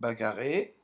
bagarrer